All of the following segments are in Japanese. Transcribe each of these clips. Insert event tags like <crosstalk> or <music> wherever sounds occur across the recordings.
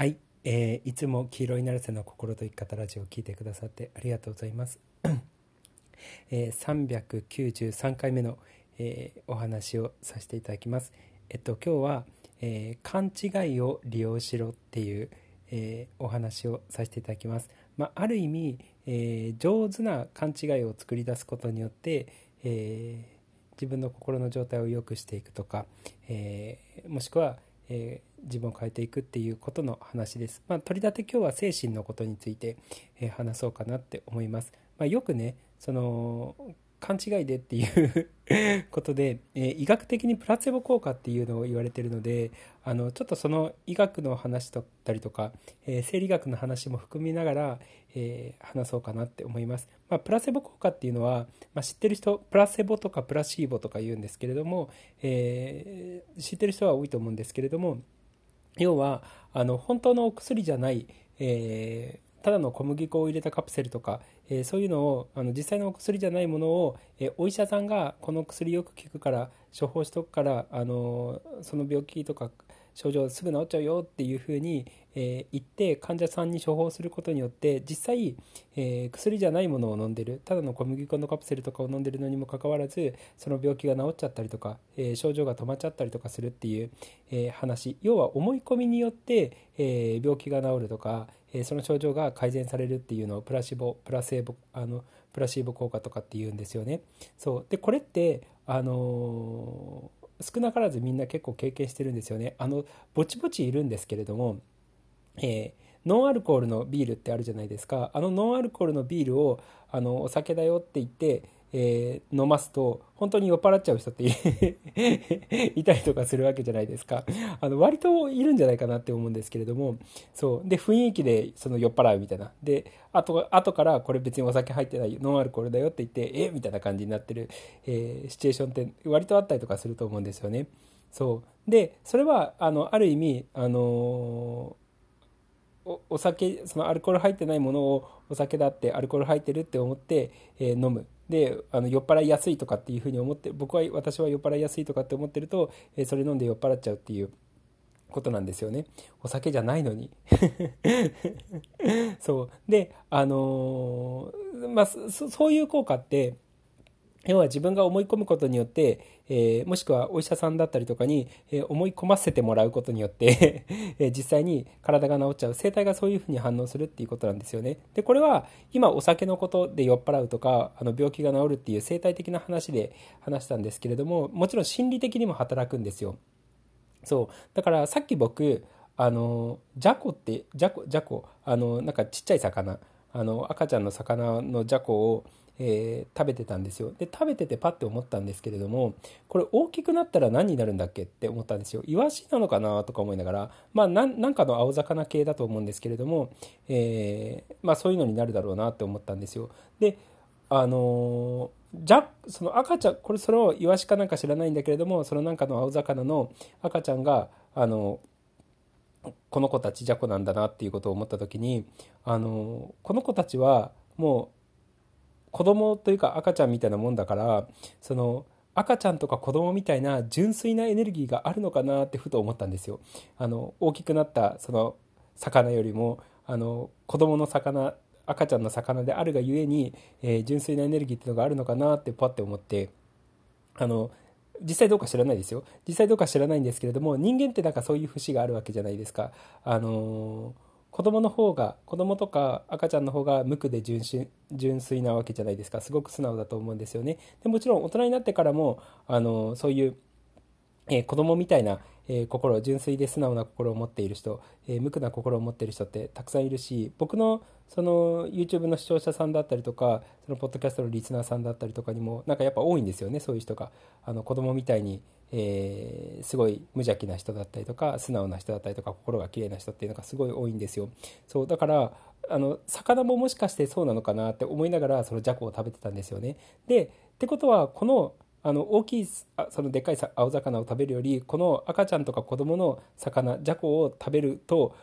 はい、えー、いつも黄色いなるせの心と生き方ラジオを聞いてくださってありがとうございます。えー、393回目の、えー、お話をさせていただきます。えっと今日は、えー、勘違いを利用しろっていう、えー、お話をさせていただきます。まあ、ある意味、えー、上手な勘違いを作り出すことによって、えー、自分の心の状態を良くしていくとか、えー、もしくはえー、自分を変えていくっていうことの話です。まあ、取り立て今日は精神のことについて、えー、話そうかなって思います。まあ、よくねその勘違いでっていうことで、えー、医学的にプラセボ効果っていうのを言われてるのであのちょっとその医学の話だったりとか、えー、生理学の話も含みながら、えー、話そうかなって思います、まあ、プラセボ効果っていうのは、まあ、知ってる人プラセボとかプラシーボとか言うんですけれども、え知ってる人は多いと思うんですけれども要はあの本当のお薬じゃない、えただの小麦粉を入れたカプセルとか、えー、そういうのをあの実際のお薬じゃないものを、えー、お医者さんがこの薬よく効くから処方しとくから、あのその病気とか症状すぐ治っちゃうよっていうふうに、えー、言って患者さんに処方することによって実際、えー、薬じゃないものを飲んでるただの小麦粉のカプセルとかを飲んでるのにもかかわらずその病気が治っちゃったりとか、えー、症状が止まっちゃったりとかするっていう、え話要は思い込みによって、え病気が治るとか、えその症状が改善されるっていうのをプラシボプラセーボあのプラシーボ効果とかっていうんですよね。そうでこれってあの少なからずみんな結構経験してるんですよね。あのぼちぼちいるんですけれども、えーノンアルコールのビールってあるじゃないですか。あのノンアルコールのビールをあのお酒だよって言ってえー、飲ますと本当に酔っ払っちゃう人って <laughs> いたりとかするわけじゃないですか。あの割といるんじゃないかなって思うんですけれどもそう。で雰囲気でその酔っ払うみたいな。で後後からこれ別にお酒入ってないノンアルコールだよって言ってえ？みたいな感じになってる、えー、シチュエーションって割とあったりとかすると思うんですよね。そう。でそれはあのある意味あのお酒そのアルコール入ってないものをお酒だってアルコール入ってるって思って、えー、飲む。であの酔っ払いやすいとかっていうふうに思って僕は私は酔っ払いやすいとかって思ってると、えー、それ飲んで酔っ払っちゃうっていうことなんですよね。お酒じゃないのに。<laughs> そう。であのー、まあそういう効果って要は自分が思い込むことによって、えー、もしくはお医者さんだったりとかに、えー、思い込ませてもらうことによって <laughs> え実際に体が治っちゃう。生体がそういうふうに反応するっていうことなんですよね。でこれは今お酒のことで酔っ払うとかあの病気が治るっていう生態的な話で話したんですけれどももちろん心理的にも働くんですよ。そう。だからさっき僕あのジャコってジャコジャコあのなんかちっちゃい魚。あの赤ちゃんの魚のジャコをえー、食べてたんですよ。で食べててパッて思ったんですけれどもこれ大きくなったら何になるんだっけって思ったんですよ。イワシなのかなとか思いながらまあなんかの青魚系だと思うんですけれども、えー、まあ、そういうのになるだろうなって思ったんですよ。であのじゃその赤ちゃんこれそれをイワシかなんか知らないんだけれどもそのなんかの青魚の赤ちゃんがあのこの子たちじゃこなんだなっていうことを思った時にあのこの子たちはもう子供というか赤ちゃんみたいなもんだからその赤ちゃんとか子供みたいな純粋なエネルギーがあるのかなってふと思ったんですよ。あの大きくなったその魚よりもあの子供の魚赤ちゃんの魚であるがゆえに、えー、純粋なエネルギーっていうのがあるのかなってパッて思ってあの実際どうか知らないですよ実際どうか知らないんですけれども人間ってなんかそういう節があるわけじゃないですか。あのー子供の方が子供とか赤ちゃんの方が無垢で純粋純粋なわけじゃないですか。すごく素直だと思うんですよね。でもちろん大人になってからもあのそういう、えー、子供みたいな、えー、心純粋で素直な心を持っている人、えー、無垢な心を持っている人ってたくさんいるし僕のその YouTube の視聴者さんだったりとかそのポッドキャストのリスナーさんだったりとかにもなんかやっぱ多いんですよねそういう人が。あの子供みたいにえー、すごい無邪気な人だったりとか素直な人だったりとか心が綺麗な人っていうのがすごい多いんですよ。そうだからあの魚ももしかしてそうなのかなって思いながらそのジャコを食べてたんですよね。でってことはこのあの大きいそのでっかい青魚を食べるよりこの赤ちゃんとか子供の魚ジャコを食べると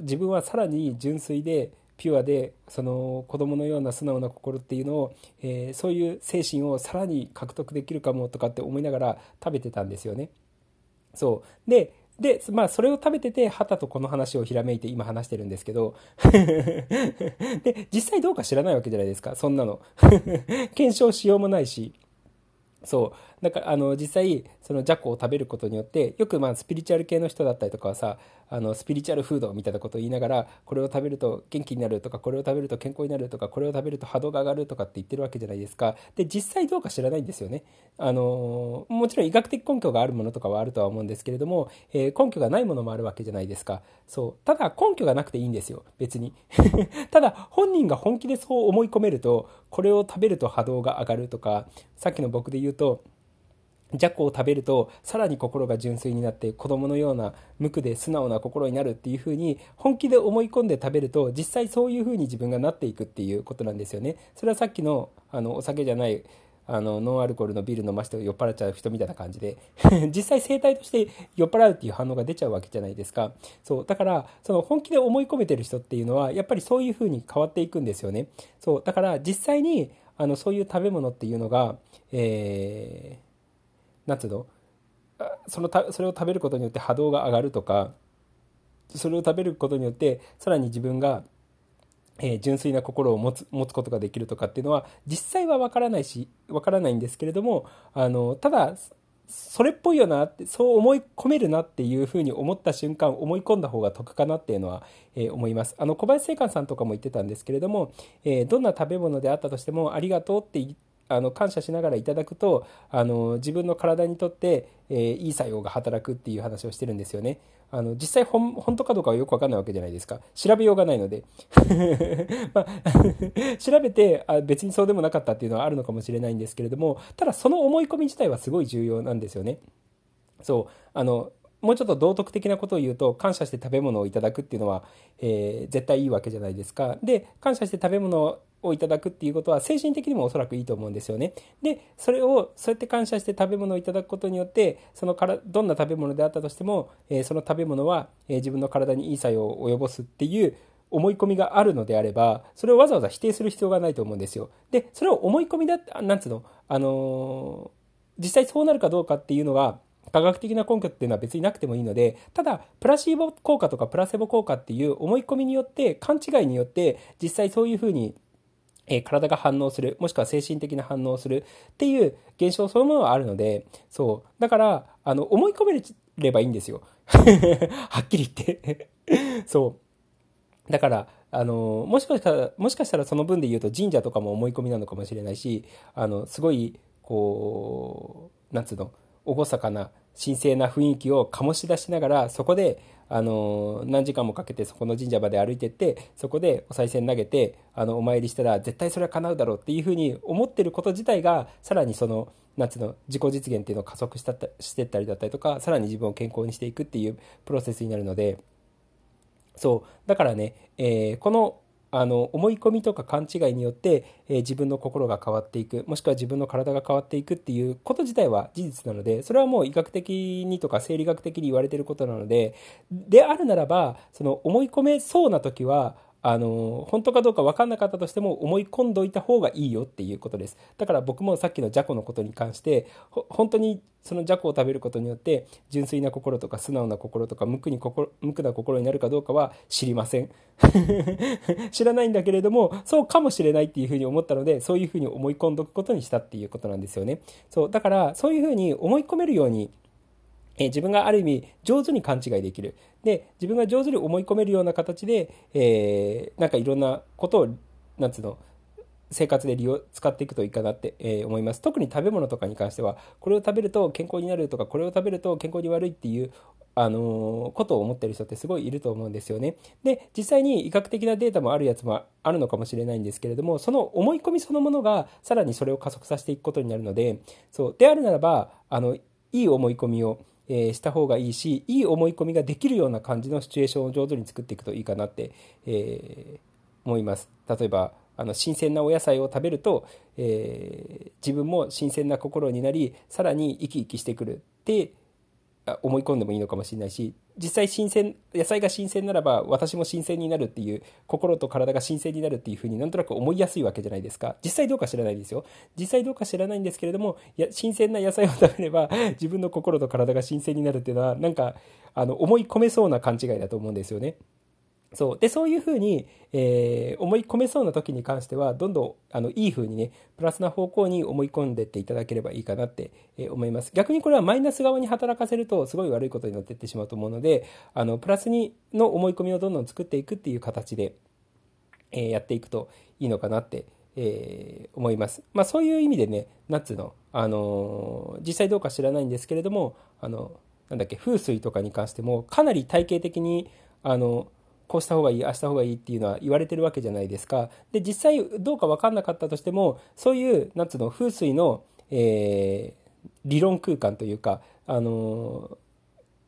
自分はさらに純粋でピュアでその子供のような素直な心っていうのを、えー、そういう精神をさらに獲得できるかもとかって思いながら食べてたんですよね。そうでで、まあ、それを食べてて、旗とこの話をひらめいて今話してるんですけど、<laughs> で、実際どうか知らないわけじゃないですか、そんなの。<laughs> 検証しようもないし。そう。だからあの実際そのジャコを食べることによってよくまあスピリチュアル系の人だったりとかはさあのスピリチュアルフードみたいなことを言いながらこれを食べると元気になるとかこれを食べると健康になるとかこれを食べると波動が上がるとかって言ってるわけじゃないですか。で実際どうか知らないんですよね。あのもちろん医学的根拠があるものとかはあるとは思うんですけれども、えー、根拠がないものもあるわけじゃないですか。そう。ただ根拠がなくていいんですよ。別に。<laughs> ただ本人が本気でそう思い込めるとこれを食べると波動が上がるとかさっきの僕で言うとジャコを食べるとさらに心が純粋になって子供のような無垢で素直な心になるっていうふうに本気で思い込んで食べると実際そういうふうに自分がなっていくっていうことなんですよね。それはさっきのあのお酒じゃないあのノンアルコールのビール飲まして酔っ払っちゃう人みたいな感じで <laughs> 実際生態として酔っ払うっていう反応が出ちゃうわけじゃないですか。そうだからその本気で思い込めてる人っていうのはやっぱりそういうふうに変わっていくんですよね。そうだから実際にあのそういう食べ物っていうのが、えーなんつうの？そのたそれを食べることによって波動が上がるとかそれを食べることによってさらに自分が、えー、純粋な心を持つ持つことができるとかっていうのは実際は分からないし分からないんですけれどもあのただそれっぽいよなってそう思い込めるなっていうふうに思った瞬間思い込んだ方が得かなっていうのは、えー、思います。あの小林正観さんとかも言ってたんですけれども、えー、どんな食べ物であったとしてもありがとうって言ってあの感謝しながらいただくとあの自分の体にとって、えー、いい作用が働くっていう話をしてるんですよね。あの実際本本当かどうかはよくわかんないわけじゃないですか調べようがないので、<laughs> まあ、<laughs> 調べてあ別にそうでもなかったっていうのはあるのかもしれないんですけれどもただその思い込み自体はすごい重要なんですよね。そうあのもうちょっと道徳的なことを言うと感謝して食べ物をいただくっていうのは、えー、絶対いいわけじゃないですか。で感謝して食べ物ををいただくっていうことは精神的にもおそらくいいと思うんですよね。でそれをそうやって感謝して食べ物をいただくことによってそのからどんな食べ物であったとしても、えー、その食べ物は、えー、自分の体にいい作用を及ぼすっていう思い込みがあるのであればそれをわざわざ否定する必要がないと思うんですよ。でそれを思い込みだなんつうのあのー、実際そうなるかどうかっていうのが科学的な根拠っていうのは別になくてもいいのでただプラシーボ効果とかプラセボ効果っていう思い込みによって勘違いによって実際そういうふうにえ体が反応する、もしくは精神的な反応をするっていう現象そのものはあるので、そう。だから、あの、思い込めればいいんですよ。<laughs> はっきり言って <laughs> そう。だから、あの、もしかしたら、もしかしたらその分で言うと神社とかも思い込みなのかもしれないし、あの、すごい、こう、なんつうの、厳かな神聖な雰囲気を醸し出しながらそこであの何時間もかけてそこの神社まで歩いてってそこでお賽銭投げてあのお参りしたら絶対それは叶うだろうっていうふうに思ってること自体がさらにその夏の自己実現っていうのを加速したしてったりだったりとかさらに自分を健康にしていくっていうプロセスになるのでそうだからね、えー、このあの思い込みとか勘違いによって、えー、自分の心が変わっていくもしくは自分の体が変わっていくっていうこと自体は事実なのでそれはもう医学的にとか生理学的に言われてることなのでであるならばその思い込めそうな時はあの本当かどうか分かんなかったとしても思い込んどいた方がいいよっていうことです。だから僕もさっきのじゃこのことに関して本当にそのじゃこを食べることによって純粋な心とか素直な心とか無垢に心無垢な心になるかどうかは知りません。<laughs> 知らないんだけれどもそうかもしれないっていうふうに思ったのでそういうふうに思い込んどくことにしたっていうことなんですよね。そうだからそういうふうに思い込めるようにえ自分がある意味上手に勘違いできる。で、自分が上手に思い込めるような形で、えー、なんかいろんなことを、なんつうの、生活で利用、使っていくといいかなって、えー、思います。特に食べ物とかに関しては、これを食べると健康になるとか、これを食べると健康に悪いっていう、あのー、ことを思ってる人ってすごいいると思うんですよね。で、実際に医学的なデータもあるやつもあるのかもしれないんですけれども、その思い込みそのものがさらにそれを加速させていくことになるので、そう、であるならば、あの、いい思い込みを、えー、した方がいいしいい思い込みができるような感じのシチュエーションを上手に作っていくといいかなって、えー、思います。例えばあの新鮮なお野菜を食べると、えー、自分も新鮮な心になりさらに生き生きしてくるって思い込んでもいいのかもしれないし実際新鮮野菜が新鮮ならば私も新鮮になるっていう心と体が新鮮になるっていうふうになんとなく思いやすいわけじゃないですか実際どうか知らないですよ実際どうか知らないんですけれどもいや新鮮な野菜を食べれば <laughs> 自分の心と体が新鮮になるっていうのはなんかあの思い込めそうな勘違いだと思うんですよね。そうでそういうふうに、えー、思い込めそうな時に関してはどんどんあのいいふうにねプラスな方向に思い込んでっていただければいいかなって、えー、思います逆にこれはマイナス側に働かせるとすごい悪いことになっていってしまうと思うのであのプラスにの思い込みをどんどん作っていくっていう形で、えー、やっていくといいのかなってえー、思います。まあ、そういう意味でね、ナッツの、あの、実際どうか知らないんですけれども、あの、なんだっけ、風水とかに関しても、かなり体系的に、あの、こうした方がいい、あした方がいいっていうのは言われてるわけじゃないですか。で、実際どうか分かんなかったとしても、そういう、なんつうの、風水の、えー、理論空間というか、あの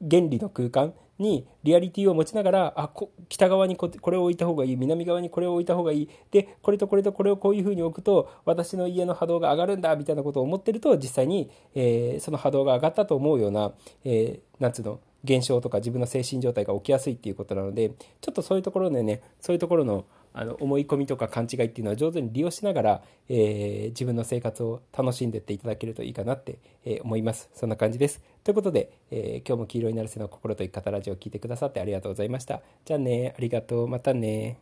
ー、原理の空間にリアリティを持ちながら、あ、北側にこれを置いた方がいい、南側にこれを置いた方がいい、で、これとこれとこれをこういうふうに置くと、私の家の波動が上がるんだ、みたいなことを思ってると、実際に、えー、その波動が上がったと思うような、えー、つうの、現象とか自分の精神状態が起きやすいっていうことなのでちょっとそういうところでねそういうところのあの思い込みとか勘違いっていうのは上手に利用しながら、えー、自分の生活を楽しんでっていただけるといいかなって、えー、思います。そんな感じです。ということで、えー、今日も黄色になるせの心と生き方ラジオを聴いてくださってありがとうございました。じゃあねありがとう。またね